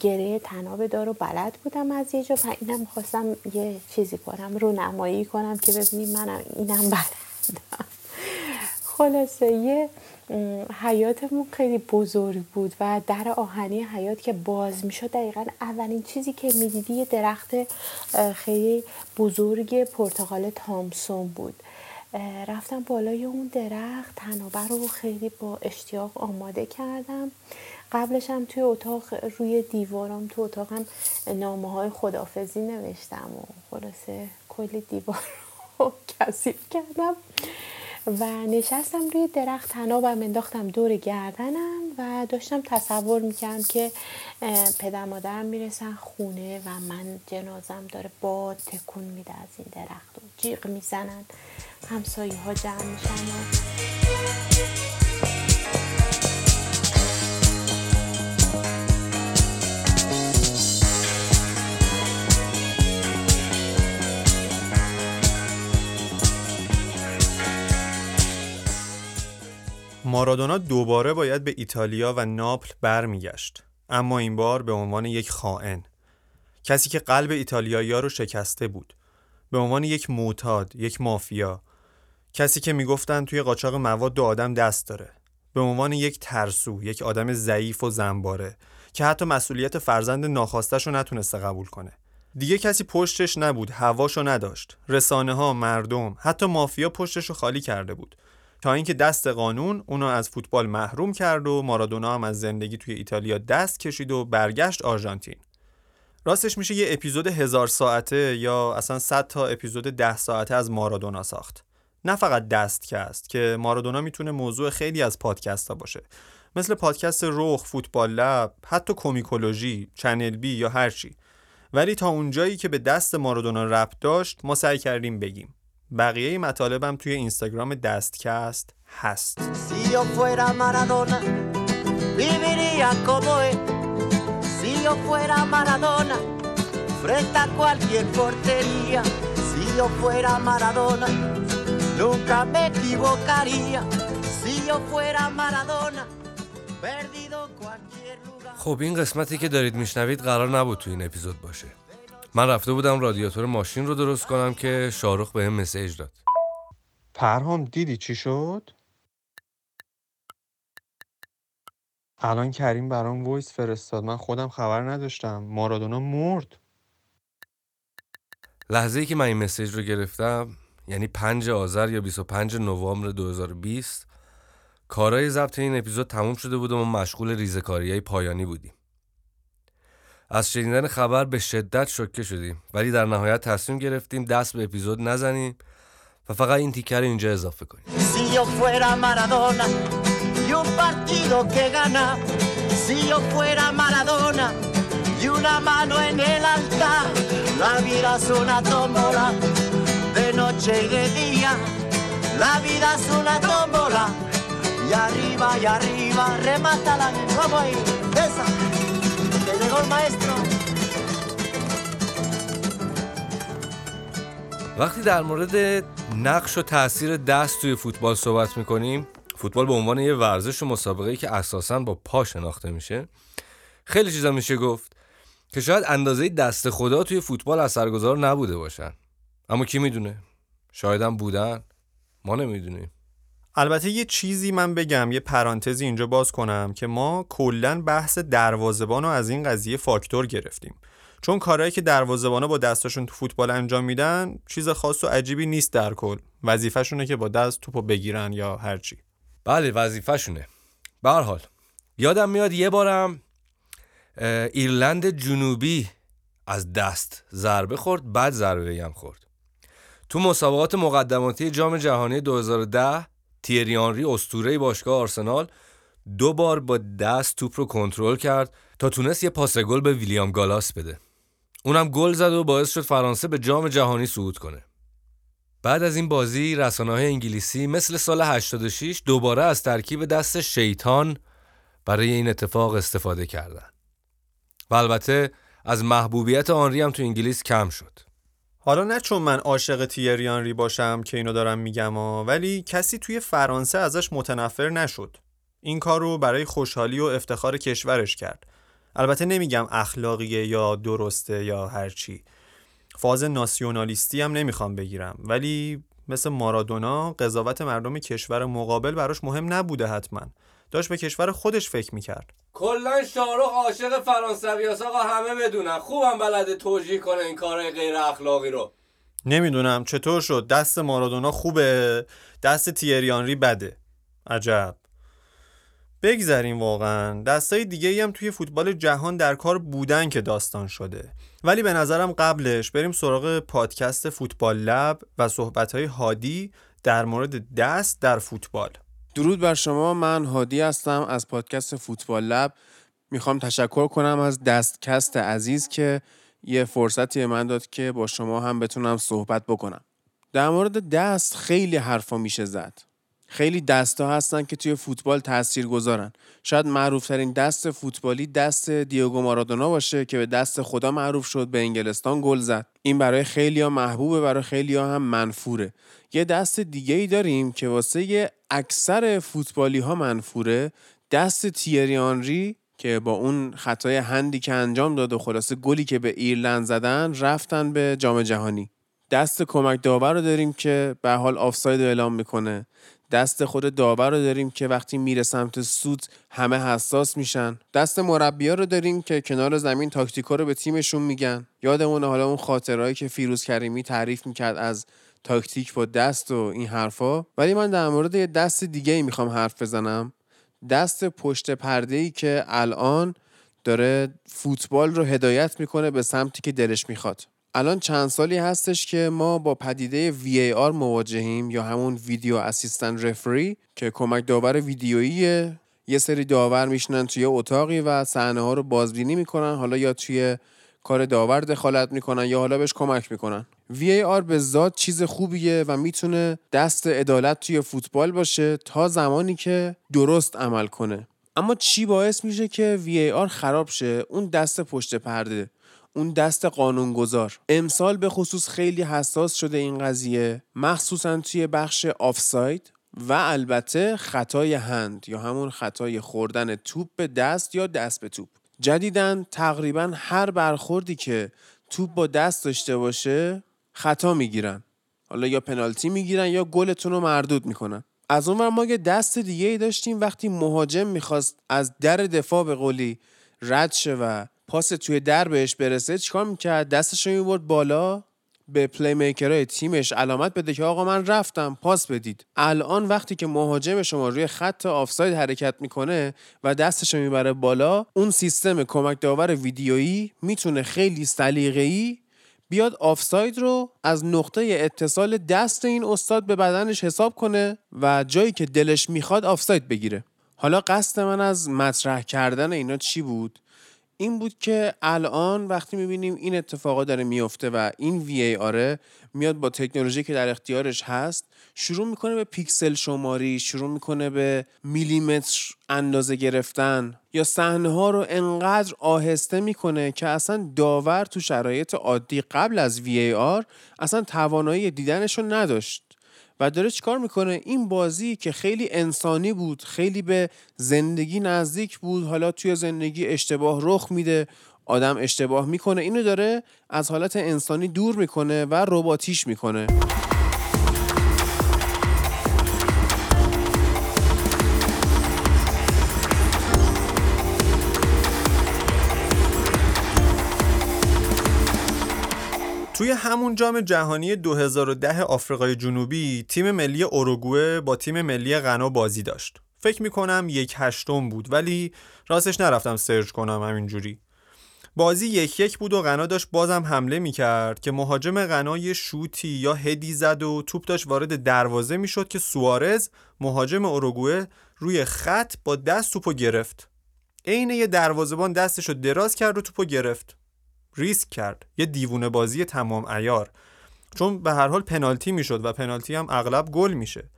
گره تناب دار و بلد بودم از یه جا. و اینم می‌خواستم یه چیزی کنم رو نمایی کنم که ببینیم منم اینم بلدم. خلاصه یه حیاتمون خیلی بزرگ بود و در آهنی حیات که باز می‌شد دقیقا اولین چیزی که می‌دیدی یه درخت خیلی بزرگ پرتقال تامسون بود. رفتم بالای اون درخت تنابه رو خیلی با اشتیاق آماده کردم. قبلش هم توی اتاق روی دیوارم تو اتاقم نامه های خدافزی نوشتم و خلاصه کلی دیوار رو کثیف کردم و نشستم روی درخت تنابم انداختم دور گردنم و داشتم تصور می‌کردم که پدر مادرم می‌رسن خونه و من جنازم داره باد تکون میده از این درخت و جیغ می‌زنن. همسایه ها جمع میشن مارادونا دوباره باید به ایتالیا و ناپل برمیگشت. اما این بار به عنوان یک خائن. کسی که قلب ایتالیایی رو شکسته بود. به عنوان یک معتاد یک مافیا. کسی که می‌گفتن توی قاچاق مواد دو آدم دست داره. به عنوان یک ترسو یک آدم ضعیف و زنباره. که حتی مسئولیت فرزند ناخواستش رو نتونسته قبول کنه. دیگه کسی پشتش نبود هواشو نداشت. رسانه ها مردم حتی مافیا پشتش رو خالی کرده بود. تا اینکه دست قانون اونو از فوتبال محروم کرد و مارادونا هم از زندگی توی ایتالیا دست کشید و برگشت آرژانتین. راستش میشه یه اپیزود هزار ساعته یا اصلا صد تا اپیزود ده ساعته از مارادونا ساخت. نه فقط دست کست که مارادونا می‌تونه موضوع خیلی از پادکست ها باشه. مثل پادکست رخ، فوتبال لب، حتی کومیکولوژی، چنل بی یا هرچی ولی تا اونجایی که به دست مارادونا ربط داشت ما سعی کردیم بگیم. بقیه مطالبم توی اینستاگرام دستکست هست Si yo fuera Maradona, viviría como él. Si yo fuera Maradona, frente a cualquier portería. Si yo fuera Maradona, nunca me equivocaría. Si yo fuera Maradona, perdido cualquier lugar. خب این قسمتی که دارید میشنوید قرار نبود تو این اپیزود باشه من رفته بودم رادیاتور ماشین رو درست کنم که شاهرخ بهم message داد. پرهام دیدی چی شد؟ الان کریم برام voice فرستاد. من خودم خبر نداشتم. مارادونا مرد. لحظه ای که من این message رو گرفتم یعنی 5 آذر یا 25 نوامبر 2020 کارهای ضبط این اپیزود تموم شده بود و ما مشغول ریزکاری های پایانی بودیم. از شنیدن خبر به شدت شوکه شدیم ولی در نهایت تصمیم گرفتیم دست به اپیزود نزنیم و فقط این تیکر رو اینجا اضافه کنیم. La vida es una tómbola y arriba y arriba remata la Vamos ahí, esa. El maestro. وقتی در مورد نقش و تاثیر دست توی فوتبال صحبت می‌کنیم فوتبال به عنوان یه ورزش و مسابقه که اساسا با پا شناخته میشه خیلی چیزا میشه گفت که شاید اندازه دست خدا توی فوتبال اثرگذار نبوده باشن. اما کی می‌دونه؟ شایدم بودن. ما نمی‌دونیم. البته یه چیزی من بگم یه پرانتزی اینجا باز کنم که ما کلا بحث دروازه‌بان رو از این قضیه فاکتور گرفتیم. چون کارهایی که دروازه‌بانا با دستاشون تو فوتبال انجام میدن چیز خاص و عجیبی نیست در کل. وظیفه‌شونه که با دست توپو بگیرن یا هرچی بله وظیفه‌شونه. به حال یادم میاد یه بارم ایرلند جنوبی از دست ضربه خورد بعد ضربه هم خورد. تو مسابقات مقدماتی جام جهانی 2010 تیری آنری اسطوره باشگاه آرسنال دو بار با دست توپ رو کنترل کرد تا تونست یه پاس گل به ویلیام گالاس بده. اونم گل زد و باعث شد فرانسه به جام جهانی صعود کنه. بعد از این بازی رسانه های انگلیسی مثل سال 86 دوباره از ترکیب دست شیطان برای این اتفاق استفاده کردن. و البته از محبوبیت آنری هم تو انگلیس کم شد. حالا نه چون من عاشق تیری آنری باشم که اینو دارم میگم ها ولی کسی توی فرانسه ازش متنفر نشد. این کار رو برای خوشحالی و افتخار کشورش کرد. البته نمیگم اخلاقیه یا درسته یا هرچی فاز ناسیونالیستی هم نمی‌خوام بگیرم. ولی مثل مارادونا قضاوت مردم کشور مقابل براش مهم نبوده حتما. داشت به کشور خودش فکر می‌کرد. کلا شاروخ عاشق فرانسوی آقا همه بدونن. خوبم بلده توجیه کنه این کارهای غیر اخلاقی رو. نمی‌دونم چطور شد. دست مارادونا خوبه. دست تیریانری بده. عجب. بگذریم واقعا. دستای دیگه ای هم توی فوتبال جهان در کار بودن که داستان شده. ولی به نظرم قبلش بریم سراغ پادکست فوتبال لب و صحبتهای هادی در مورد دست در فوتبال. درود بر شما. من هادی هستم از پادکست فوتبال لب. می‌خوام تشکر کنم از دستکست عزیز که یه فرصتی به من داد که با شما هم بتونم صحبت بکنم. در مورد دست خیلی حرفا میشه زد. خیلی دستا هستن که توی فوتبال تأثیر گذارن شاید معروفترین دست فوتبالی دست دیوگو مارادونا باشه که به دست خدا معروف شد به انگلستان گل زد. این برای خیلی ها محبوبه برای خیلی ها هم منفوره. یه دست دیگه ای داریم که واسه اکثر فوتبالی ها منفوره. دست تیری آنری که با اون خطای هندی که انجام داد و خلاصه گلی که به ایرلند زدن رفتن به جام جهانی. دست کمک داور رو داریم که به حال آفساید اعلام می‌کنه. دست خود داور رو داریم که وقتی میره سمت سود همه حساس میشن. دست مربیا رو داریم که کنار زمین تاکتیکا رو به تیمشون میگن. یادمونه حالا اون خاطرهایی که فیروز کریمی تعریف می‌کرد از تاکتیک با دست و این حرفا. ولی من در مورد یه دست دیگه ای می‌خوام حرف بزنم. دست پشت پرده ای که الان داره فوتبال رو هدایت می‌کنه به سمتی که دلش می‌خواد. الان چند سالی هستش که ما با پدیده VAR مواجهیم یا همون ویدیو اسیستن رفری که کمک داور ویدیویی یه سری داور میشنن توی اتاقی و صحنه ها رو بازبینی می‌کنن حالا یا توی کار داور دخالت می‌کنن یا حالا بهش کمک می‌کنن. VAR به ذات چیز خوبیه و می‌تونه دست عدالت توی فوتبال باشه تا زمانی که درست عمل کنه. اما چی باعث میشه که VAR خراب شه؟ اون دست پشت پرده. اون دست قانونگذار. امسال به خصوص خیلی حساس شده این قضیه مخصوصا توی بخش آفساید و البته خطای هند یا همون خطای خوردن توپ به دست یا دست به توپ. جدیدا تقریبا هر برخوردی که توپ با دست داشته باشه خطا می‌گیرن. حالا یا پنالتی می‌گیرن یا گلتون رو مردود می‌کنن. از اون ما یه دست دیگه ای داشتیم وقتی مهاجم می‌خواست از در دفاع به قولی رد شه و پاس توی در بهش برسه چیکار می‌کرد؟ دستش رو می‌برد بالا به playmaker های تیمش علامت بده که آقا من رفتم پاس بدید. الان وقتی که مهاجم شما روی خط آفساید حرکت می‌کنه و دستش می‌بره بالا اون سیستم کمک داور ویدیویی می‌تونه خیلی سلیقه‌ای بیاد آفساید رو از نقطه اتصال دست این استاد به بدنش حساب کنه و جایی که دلش می‌خواد آفساید بگیره. حالا قصد من از مطرح کردن اینا چی بود؟ این بود که الان وقتی می‌بینیم این اتفاقا داره میفته و این وی آره میاد با تکنولوژی که در اختیارش هست شروع می‌کنه به پیکسل شماری شروع می‌کنه به میلیمتر اندازه گرفتن یا صحنه ها رو انقدر آهسته می‌کنه که اصلا داور تو شرایط عادی قبل از وی آر اصلا توانایی دیدنش نداشت. و داره چیکار می‌کنه؟ این بازی که خیلی انسانی بود خیلی به زندگی نزدیک بود حالا توی زندگی اشتباه رخ میده آدم اشتباه می‌کنه. اینو داره از حالت انسانی دور می‌کنه و رباتیش می‌کنه. توی همون جام جهانی 2010 آفریقای جنوبی تیم ملی اوروگوئه با تیم ملی غنا بازی داشت. فکر می‌کنم یک هشتم بود ولی راستش نرفتم سرچ کنم همینجوری. بازی یک یک بود و غنا داشت بازم حمله می‌کرد که مهاجم غنا یه شوتی یا هدی زد و توپ داشت وارد دروازه می‌شد که سوارز مهاجم اوروگوئه روی خط با دست توپو گرفت. عین یه دروازه‌بان دستشو دراز کرد و توپو گرفت. ریسک کرد. یه دیوونه بازی تمام ایار چون به هر حال پنالتی می‌شد و پنالتی هم اغلب گل میشه.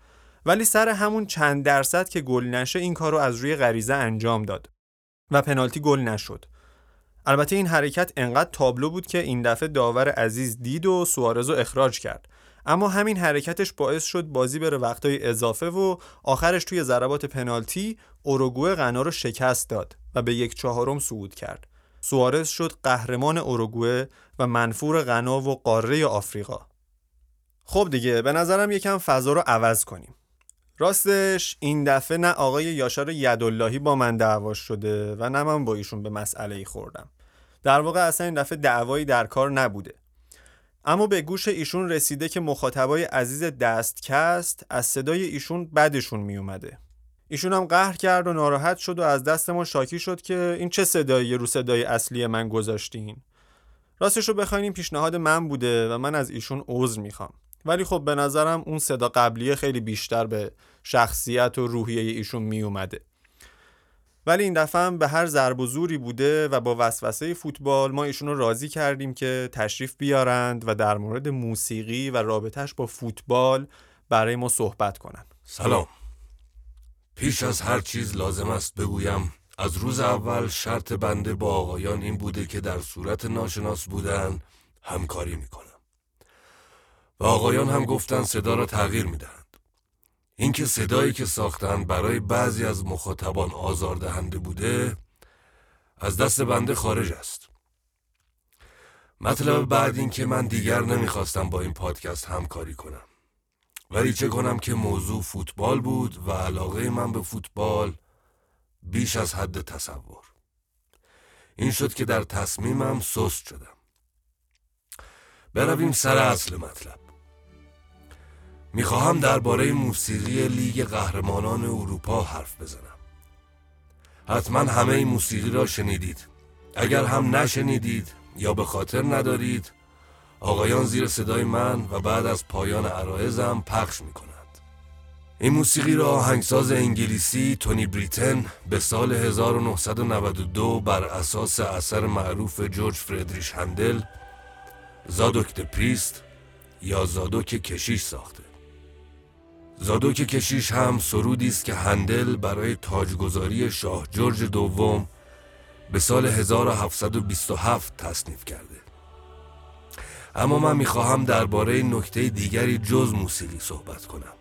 ولی سر همون چند درصد که گل نشه این کار رو از روی غریزه انجام داد. و پنالتی گل نشد. البته این حرکت انقدر تابلو بود که این دفعه داور عزیز دید و سوارز رو اخراج کرد. اما همین حرکتش باعث شد بازی بره وقتای اضافه و آخرش توی ضربات پنالتی اوروگوئه غنا رو شکست داد و به یک چهارم صعود کرد. سوارز شد قهرمان اوروگوئه و منفور غنا و قاره آفریقا. خب دیگه به نظرم یکم فضا رو عوض کنیم. راستش این دفعه نه آقای یاشار یداللهی با من دعوا شده و نه من با ایشون به مسئله خوردم. در واقع اصلا این دفعه دعوایی در کار نبوده. اما به گوش ایشون رسیده که مخاطبای عزیز دستکست از صدای ایشون بدشون می اومده. ایشون هم قهر کرد و ناراحت شد و از دست ما شاکی شد که این چه صدایی رو صدای اصلی من گذاشتین. راستش رو بخواین این پیشنهاد من بوده و من از ایشون عذر می‌خوام. ولی خب به نظرم اون صدا قبلیه خیلی بیشتر به شخصیت و روحیه ایشون می اومده ولی این دفعه هم به هر ضرب و زوری بوده و با وسوسه فوتبال ما ایشون رو راضی کردیم که تشریف بیارند و در مورد موسیقی و رابطهش با فوتبال برای ما صحبت کنن. سلام. پیش از هر چیز لازم است بگویم. از روز اول شرط بنده با آقایان این بوده که در صورت ناشناس بودن همکاری می‌کنم. و آقایان هم گفتن صدا را تغییر می‌دهند. اینکه صدایی که ساختن برای بعضی از مخاطبان آزاردهنده بوده از دست بنده خارج است. مطلب بعد این که من دیگر نمی‌خواستم با این پادکست همکاری کنم. ولی چه کنم که موضوع فوتبال بود و علاقه من به فوتبال بیش از حد تصور. این شد که در تصمیمم سست شدم. برویم سر اصل مطلب. می‌خواهم درباره موسیقی لیگ قهرمانان اروپا حرف بزنم. حتما همه این موسیقی را شنیدید. اگر هم نشنیدید یا به خاطر ندارید آقایان زیر صدای من و بعد از پایان عرایزم پخش می کنند. این موسیقی را آهنگساز انگلیسی تونی بریتن به سال 1992 بر اساس اثر معروف جورج فردریش هندل زادوک پریست یا زادوک کشیش ساخته زادوک کشیش هم سرودی است که هندل برای تاجگذاری شاه جورج دوم به سال 1727 تصنیف کرده اما من می‌خواهم درباره نکته دیگری جز موسیقی صحبت کنم.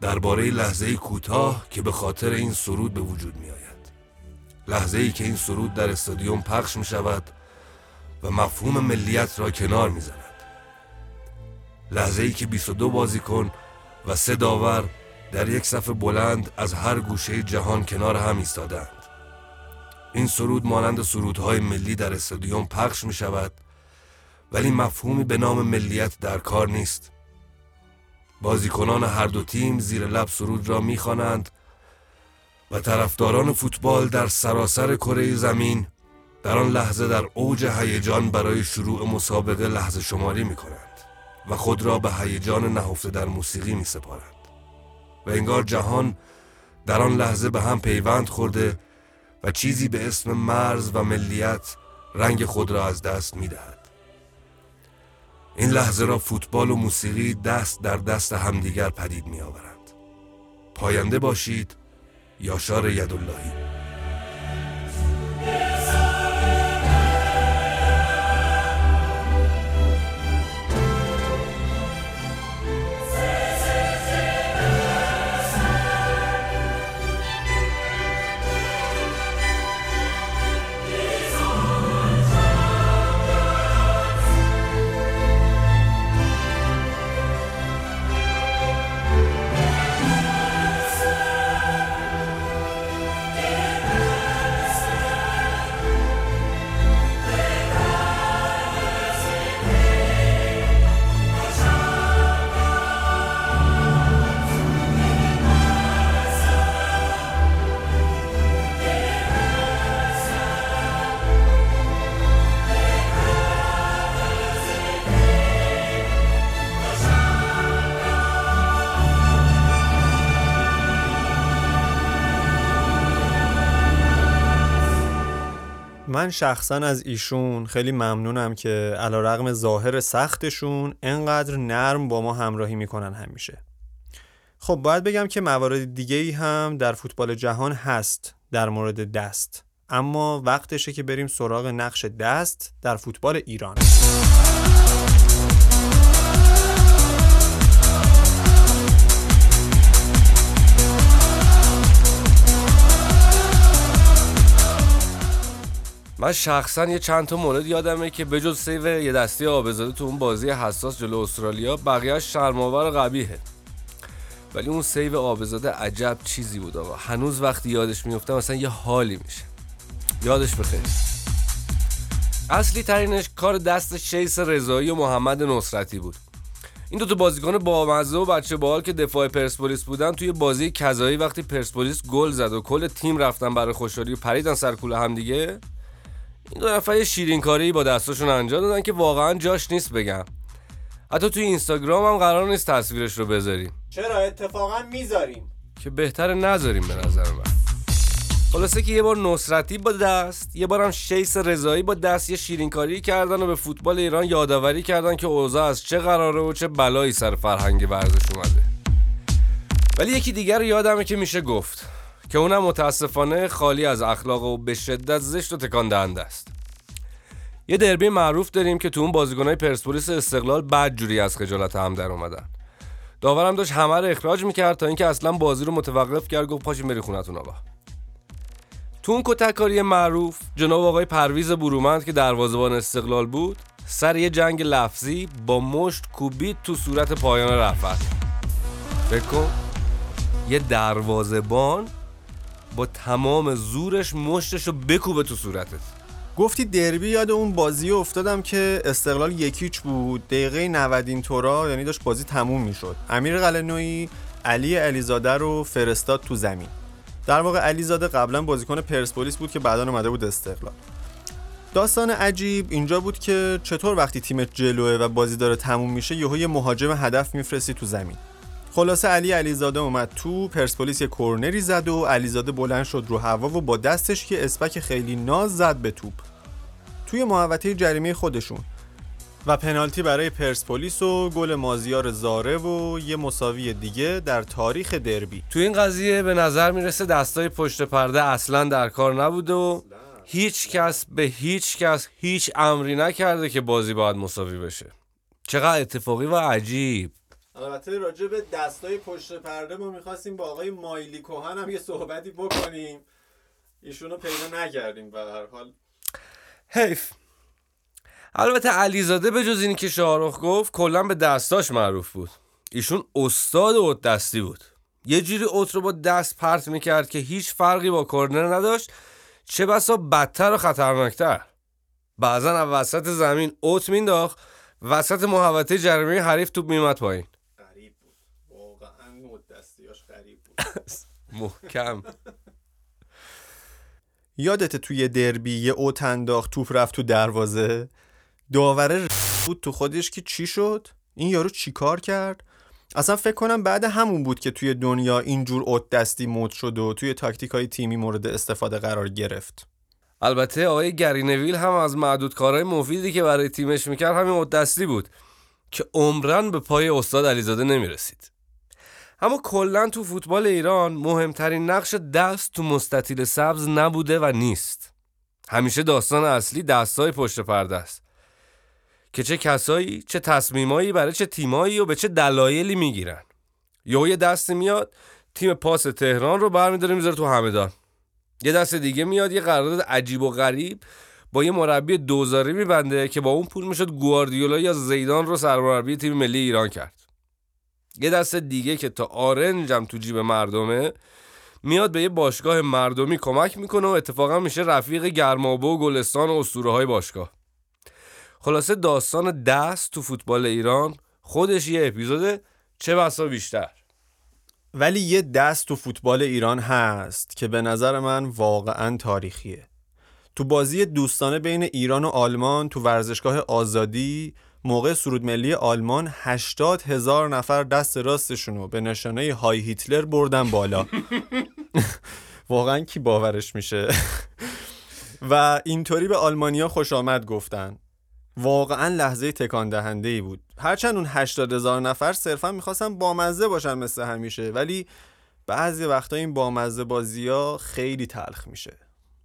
درباره لحظه کوتاه که به خاطر این سرود به وجود می آید لحظه ای که این سرود در استادیوم پخش می شود و مفهوم ملیت را کنار می زند لحظه ای که 22 بازیکن و سه داور در یک صف بلند از هر گوشه جهان کنار هم ایستادند این سرود مانند سرودهای ملی در استادیوم پخش می شود ولی مفهومی به نام ملیت در کار نیست بازیکنان هر دو تیم زیر لب سرود را می‌خوانند و طرفداران فوتبال در سراسر کره زمین در آن لحظه در اوج هیجان برای شروع مسابقه لحظه شماری می کنند و خود را به هیجان نهفته در موسیقی می سپارند و انگار جهان در آن لحظه به هم پیوند خورده و چیزی به اسم مرز و ملیت رنگ خود را از دست می دهد. این لحظه را فوتبال و موسیقی دست در دست همدیگر پدید می آورند. پاینده باشید یاشار یداللهی من شخصا از ایشون خیلی ممنونم که علا رقم ظاهر سختشون انقدر نرم با ما همراهی می‌کنن همیشه. خب باید بگم که موارد دیگه ای هم در فوتبال جهان هست در مورد دست اما وقتشه که بریم سراغ نقش دست در فوتبال ایران. من شخصا یه چند تا مورد یادمه که بجز save یه دستی عابدزاده تو اون بازی حساس جلو استرالیا بقیه شرم‌آور و قبیحه ولی اون save عابدزاده عجب چیزی بود آقا. هنوز وقتی یادش میفته مثلا یه حالی میشه. یادش بخیر. اصلی ترینش کار دست شیث رضایی و محمد نصرتی بود. این دو تا بازیکن بامزه و بچه باحال که دفاع پرسپولیس بودن توی بازی کذایی وقتی پرسپولیس گل زد و کل تیم رفتن برای خوشحالی و پریدن سر و کول هم دیگه این دو نفر شیرین کاری با دستاشون انجام دادن که واقعا جاش نیست بگم. حتی توی اینستاگرام هم قرار نیست تصویرش رو بذاریم. چرا؟ اتفاقا می‌ذاریم. که بهتر نذاریم به نظر من. خلاصه که یه بار نصرتی با دست یه بارم شیس رضایی با دست یه شیرینکاری کردن و به فوتبال ایران یادآوری کردن که اوضاع از چه قراره و چه بلایی سر فرهنگ ورزش اومده. ولی یکی دیگر یادمه که میشه گفت. که اونم متاسفانه خالی از اخلاق و به شدت زشت و تکان دهنده است. یه دربی معروف داریم که تو اون بازیکنای پرسپولیس استقلال بعد جوری از خجالت هم در اومدن. داورم داشت همه رو اخراج می‌کرد تا اینکه اصلا بازی رو متوقف کرد گفت پاشین بری خونتون آقا. تو اون کتککاری معروف جناب آقای پرویز برومند که دروازه‌بان استقلال بود سر یه جنگ لفظی با مشت کوبید تو صورت پایان رفت. فکر یه دروازه‌بان با تمام زورش مشتشو بکوبه تو صورتت. گفتی دربی یاد اون بازی افتادم که استقلال یکیچ بود. دقیقه 90 این طورا یعنی داشت بازی تموم می‌شد. امیر قلنویی علی علیزاده رو فرستاد تو زمین. در واقع علیزاده قبلا بازیکن پرسپولیس بود که بعدا اومده بود استقلال. داستان عجیب اینجا بود که چطور وقتی تیمت جلوه و بازی داره تموم میشه یهو یه مهاجم هدف میفرستی تو زمین. خلاصه علی علیزاده اومد تو پرسپولیس یه کورنری زد و علیزاده بلند شد رو هوا و با دستش که اسپک خیلی ناز زد به توپ. توی محوطه جریمه خودشون. و پنالتی برای پرسپولیس و گل مازیار زاره و یه مساوی دیگه در تاریخ دربی. تو این قضیه به نظر می‌رسه دستای پشت پرده اصلا در کار نبوده و هیچ کس به هیچ کس هیچ امری نکرده که بازی باید مساوی بشه. چقدر اتفاقی و عجیب. البته راجع به دستای پشت پرده ما می‌خواستیم با آقای مایلی کوهن هم یه صحبتی بکنیم. ایشونو پیدا نکردیم به هر حال. حیف. البته علیزاده به جز اینی که شاهرخ گفت کلا به دستاش معروف بود. ایشون استاد اوت دستی بود. یه جوری اوت رو با دست پرت می‌کرد که هیچ فرقی با کرنر نداشت. چه بسا بدتر و خطرناکتر. بعضا وسط زمین اوت مینداخت وسط محوطه جریمه حریف توپ میمد پایین غریب بود واقعا اوت دستیاش غریب بود محکم. یادت توی دربی یه اوت انداخت توپ رفت تو دروازه؟ داوره بود تو خودش که چی شد؟ این یارو چی کار کرد؟ اصلا فکر کنم بعد همون بود که توی دنیا اینجور اوت دستی مد شد و توی تاکتیک های تیمی مورد استفاده قرار گرفت. البته آقای گرینویل هم از معدود کارهای مفیدی که برای تیمش می‌کرد همین اوت دستی بود که عمرن به پای استاد علیزاده نمی‌رسید. اما کلا تو فوتبال ایران مهمترین نقش دست تو مستطیل سبز نبوده و نیست. همیشه داستان اصلی دستای پشت پرده است. که چه کسایی چه تصمیمایی برای چه تیمایی و به چه دلایلی می‌گیرن. یا یه دستی میاد تیم پاس تهران رو برمیداره می‌ذاره تو همدان. یه دست دیگه میاد یه قرارداد عجیب و غریب با یه مربی دوزاری میبنده که با اون پول می‌شد گواردیولا یا زیدان رو سرمربی تیم ملی ایران کرد. یه دست دیگه که تا آرنجم تو جیب مردمه میاد به یه باشگاه مردمی کمک می‌کنه و اتفاقا میشه رفیق گرمابه و گلستان و اسطوره های باشگاه. خلاصه داستان دست تو فوتبال ایران خودش یه اپیزود چه بسا بیشتر. ولی یه دست تو فوتبال ایران هست که به نظر من واقعا تاریخیه. تو بازی دوستانه بین ایران و آلمان تو ورزشگاه آزادی موقع سرود ملی آلمان 80 هزار نفر دست راستشونو به نشانه های هیتلر بردن بالا. واقعا کی باورش میشه؟ و اینطوری به آلمانیا خوش آمد گفتن. واقعا لحظه تکان دهنده ای بود. هرچند اون 80 هزار نفر صرفا می‌خواستن بامزه باشن مثل همیشه ولی بعضی وقتا این بامزه بازی ها خیلی تلخ میشه.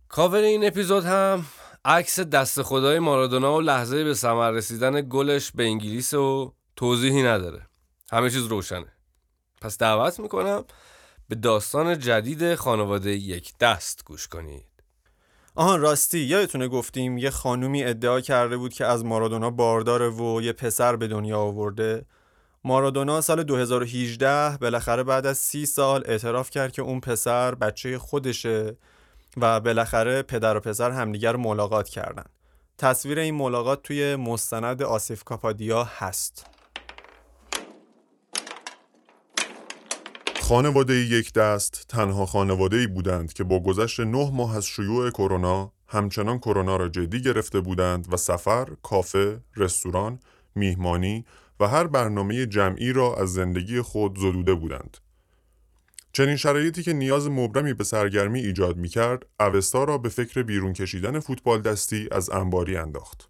کاور این اپیزود هم عکس دست خدای مارادونا و لحظه به ثمر رسیدن گلش به انگلیس و توضیحی نداره. همه چیز روشنه. پس دعوت می‌کنم به داستان جدید خانواده یک دست گوش کنید. آهان راستی یادتونه گفتیم یه خانومی ادعا کرده بود که از مارادونا بارداره و یه پسر به دنیا آورده. مارادونا سال 2018 بالاخره بعد از سی سال اعتراف کرد که اون پسر بچه خودشه. و بالاخره پدر و پسر همدیگر ملاقات کردن تصویر این ملاقات توی مستند آسیف کاپادیا هست خانواده یک دست تنها خانواده ای بودند که با گذشت نه ماه از شیوع کرونا همچنان کرونا را جدی گرفته بودند و سفر، کافه، رستوران، میهمانی و هر برنامه جمعی را از زندگی خود زدوده بودند. چنین شرایطی که نیاز مبرمی به سرگرمی ایجاد می کرد، اوستا را به فکر بیرون کشیدن فوتبال دستی از انباری انداخت.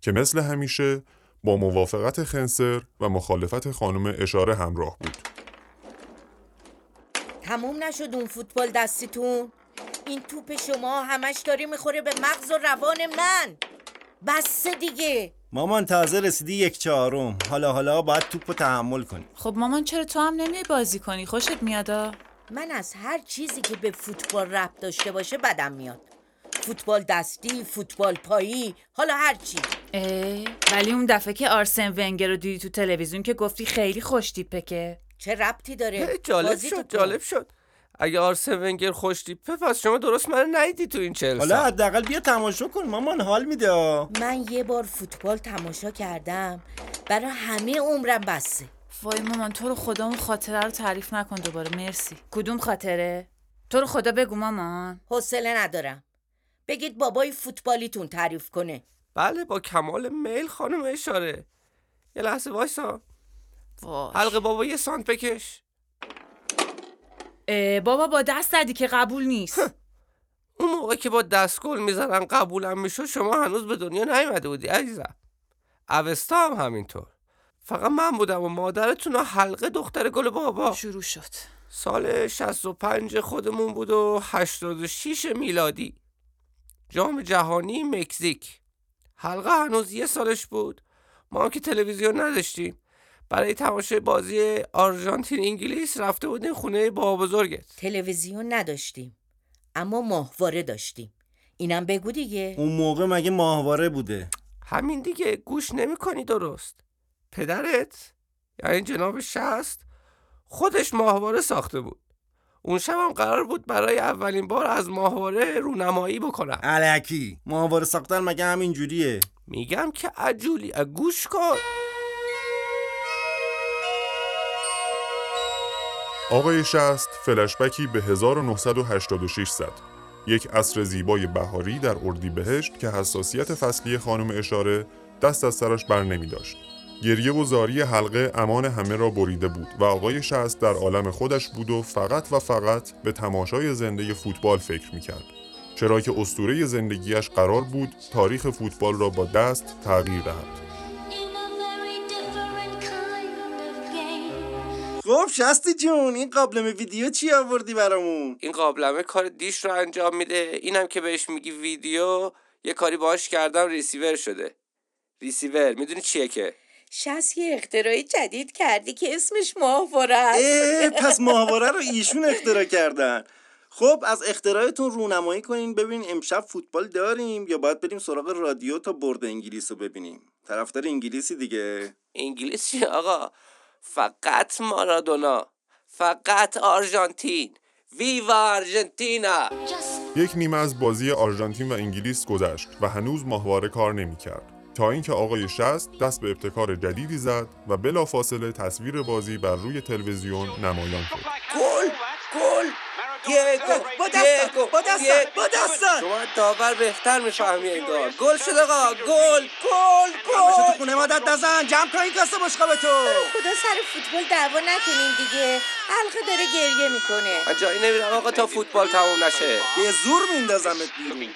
که مثل همیشه با موافقت خنسر و مخالفت خانم اشاره همراه بود. تموم نشد اون فوتبال دستیتون این توپ شما همش داری می‌خوره به مغز و روان من بس دیگه. مامان تازه رسیدی یک چهارم. حالا حالا باید توپ رو تحمل کنی. خب مامان چرا تو هم نمیای بازی کنی؟ خوشت میادا من از هر چیزی که به فوتبال ربط داشته باشه بدم میاد. فوتبال دستی فوتبال پایی حالا هر چی. ای ولی اون دفعه که آرسن ونگر رو دیدی تو تلویزیون که گفتی خیلی خوش تیپه که. چه ربطی داره؟ جالب بازی تو شد. جالب شد. اگه آرسن ونگر خوش پس شما درست من ندیدی تو این چهل حالا حداقل بیا تماشا کن مامان حال میده. من یه بار فوتبال تماشا کردم برای همه عمرم بسه وای مامان تو رو خدا اون خاطره رو تعریف نکن دوباره مرسی. کدوم خاطره؟ تو رو خدا بگو مامان. حوصله ندارم. بگید بابای فوتبالیتون تعریف کنه. بله با کمال میل خانم اشاره. یه لحظه وایسا. وای. حلقه بابا یه سانت بکش. بابا با دست زدی که قبول نیست. اون موقع که با دستگل می‌زنن قبولم می‌شد شما هنوز به دنیا نیومده بودی عزیزم. اوستا هم همینطور. فقط من بودم و مادرتون و حلقه دختر گل بابا. شروع شد. سال 65 خودمون بود و 86 میلادی. جام جهانی مکزیک. حلقه هنوز یه سالش بود. ما هم که تلویزیون نداشتیم. برای تماشای بازی آرژانتین انگلیس رفته بودیم خونه بابا بزرگت. تلویزیون نداشتیم اما ماهواره داشتیم. اینم بگو دیگه. اون موقع مگه ماهواره بوده؟ همین دیگه گوش نمی کنی درست. پدرت؟ یعنی جناب شست؟ خودش ماهواره ساخته بود. اون شب هم قرار بود برای اولین بار از ماهواره رونمایی بکنم علکی ماهواره ساختن مگه همین جوریه میگم که عجولی گوش کن. آقای شست فلشبکی به 1986 زد. یک عصر زیبای بهاری در اردیبهشت که حساسیت فصلی خانم اشاره دست از سرش بر نمی داشت. گریه و زاری حلقه امان همه را بریده بود و آقای شست در عالم خودش بود و فقط و فقط به تماشای زنده فوتبال فکر می کرد. چرا که اسطوره زندگیش قرار بود تاریخ فوتبال را با دست تغییر دهد. خب شستی جون این قابلمه ویدیو چی آوردی برامون؟ این قابلمه کار dish رو انجام میده. اینم که بهش میگی ویدیو یه کاری باهاش کردم ریسیور شده. ریسیور می‌دونی چیه که؟ شست یه اختراعی جدید کردی که اسمش ماهواره است. پس ماهواره رو ایشون اختراع کردن. خب از اختراعتون رونمایی کنین ببین امشب فوتبال داریم یا باید بریم سراغ رادیو تا برد انگلیس رو ببینیم؟ طرفدار انگلیسی دیگه. انگلیس چیه آقا فقط مارادونا فقط آرژانتین ویوا آرژانتینا یک نیمه از بازی آرژانتین و انگلیس گذشت و هنوز ماهواره کار نمی کرد. تا اینکه آقای شست دست به ابتکار جدیدی زد و بلافاصله تصویر بازی بر روی تلویزیون نمایان شد. گل گل دیگو با دستت با دستت شما داور بهتر می‌فهمی انگار گل شد آقا. گل گل بچه تو گل. خونه مادت نزن. جمع کن این کاسه بشقاب تو. خدا سر فوتبال دعوا نکنین دیگه. حلقه داره گریه می‌کنه. من جایی نمیرم آقا تا فوتبال تموم نشه. به زور میندازمت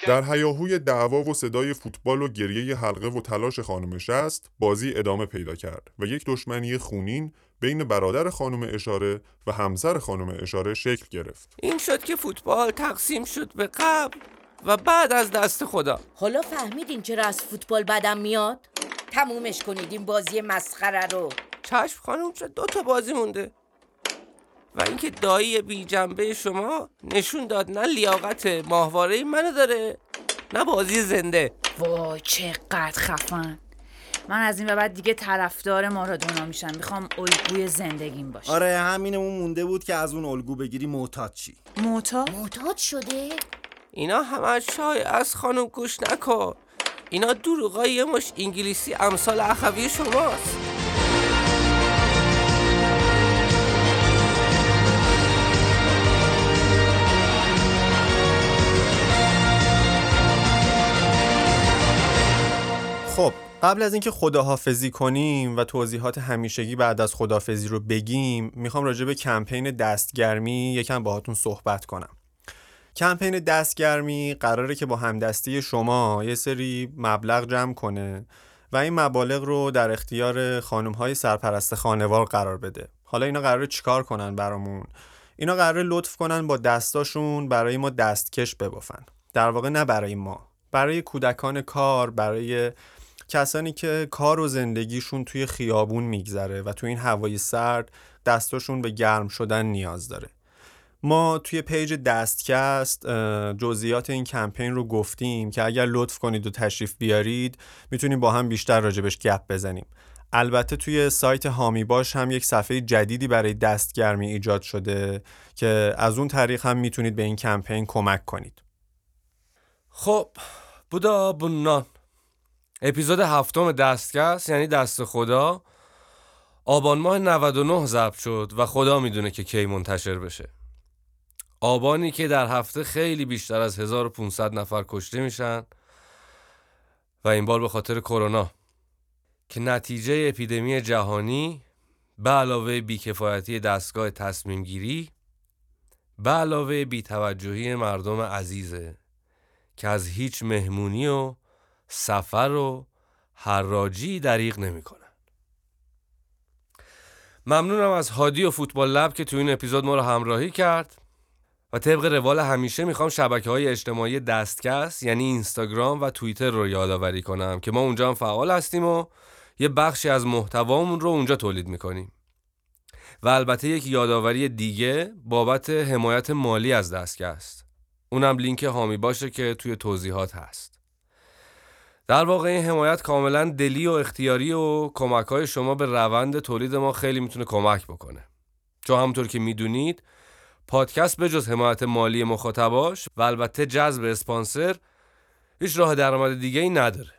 در هیاهوی دعوا و صدای فوتبال و گریه حلقه و تلاش خانم شست بازی ادامه پیدا کرد و یک دشمنی خونین بین برادر خانم اشاره و همسر خانم اشاره شکل گرفت. این شد که فوتبال تقسیم شد به قبل و بعد از دست خدا. حالا فهمیدین چرا از فوتبال بدم میاد؟ تمومش کنید این بازی مسخره رو. چشم خانم شد دو تا بازی مونده. و اینکه دایی بی جنبه شما نشون داد نه لیاقت ماهواره منو داره نه بازی زنده. وای چقدر خفن. من از این به بعد دیگه طرفدار مارادونا میشم. می‌خوام الگوی زندگیم باشه. آره همینمون مونده بود که از اون الگو بگیری معتاد چی؟ موتا معتاد شده؟ اینا همه شای از خانم گوش نکن. اینا دروغای یه مش انگلیسی امثال اخوی شماست. خب قبل از اینکه خداحافظی کنیم و توضیحات همیشگی بعد از خداحافظی رو بگیم می‌خوام راجع به کمپین دستگرمی یکم باهاتون صحبت کنم. کمپین دستگرمی قراره که با همدستی شما یه سری مبلغ جمع کنه و این مبالغ رو در اختیار خانم های سرپرست خانوار قرار بده. حالا اینا قراره چیکار کنن برامون؟ اینا قراره لطف کنن با دستاشون برای ما دستکش ببافن. در واقع نه برای ما برای کودکان کار برای کسانی که کار و زندگیشون توی خیابون میگذره و توی این هوای سرد دستاشون به گرم شدن نیاز داره. ما توی پیج دستکست جزئیات این کمپین رو گفتیم که اگر لطف کنید و تشریف بیارید می‌تونیم با هم بیشتر راجبش گپ بزنیم. البته توی سایت هامی باش هم یک صفحه جدیدی برای دستگرمی ایجاد شده که از اون طریق هم می‌تونید به این کمپین کمک کنید. خب بودا بونان اپیزود هفتم دستکست یعنی دست خدا. آبان ماه 99 ضبط شد و خدا می‌دونه که کی منتشر بشه. آبانی که در هفته خیلی بیشتر از 1500 نفر کشته میشن و این بار به خاطر کرونا. که نتیجه اپیدمی جهانی به علاوه بیکفایتی دستگاه تصمیم گیری به علاوه بیتوجهی مردم عزیزه که از هیچ مهمونی و سفر و حراجی دریغ نمی‌کنن. ممنونم از هادی و فوتبال لب که تو این اپیزود ما رو همراهی کرد. و طبق روال همیشه می‌خوام شبکه های اجتماعی دستکست یعنی اینستاگرام و توییتر رو یادآوری کنم که ما اونجا هم فعال هستیم و یه بخشی از محتوامون رو اونجا تولید می‌کنیم. و البته یک یادآوری دیگه بابت حمایت مالی از دستکست اونم لینک هامی باشه که توی توضیحات هست. در واقع این حمایت کاملا دلی و اختیاری و کمک های شما به روند تولید ما خیلی می‌تونه کمک بکنه. چون همونطور که می‌دونید پادکست به جز حمایت مالی مخاطباش و البته جذب اسپانسر هیچ راه درآمد دیگه ای نداره.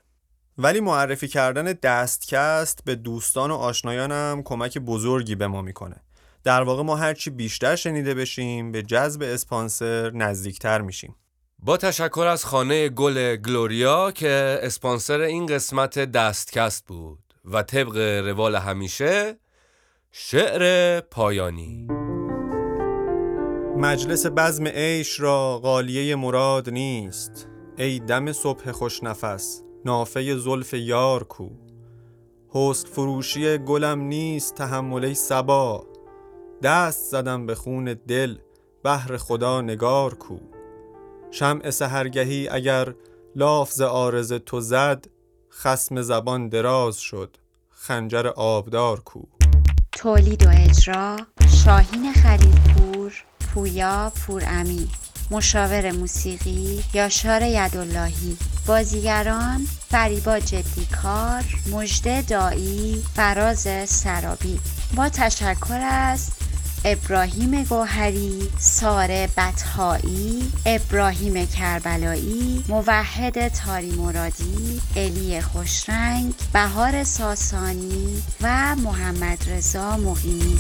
ولی معرفی کردن دستکست به دوستان و آشنایانم کمک بزرگی به ما می‌کنه. در واقع ما هرچی بیشتر شنیده بشیم به جذب اسپانسر نزدیکتر میشیم. با تشکر از خانه گل گلوریا که اسپانسر این قسمت دستکست بود و طبق روال همیشه شعر پایانی. مجلس بزم عیش را غالیه مراد نیست. ای دم صبح خوش نفس نافه زلف یار کو. حسن فروشی گلم نیست تحمله سبا دست زدم به خون دل بهر خدا نگار کو. شمع سهرگهی اگر لافز آرز تو زد خسم زبان دراز شد خنجر آبدار کو. تولید و اجرا شاهین خلیلپور پویا پورامی مشاور موسیقی یاشار یداللهی. بازیگران فریبا جدیکار مجده دایی فراز سرابی. با تشکر از ابراهیم گوهری، ساره بطهایی، ابراهیم کربلایی، موحد تاری مرادی، الی خوشرنگ، بهار ساسانی و محمد رضا مقیمی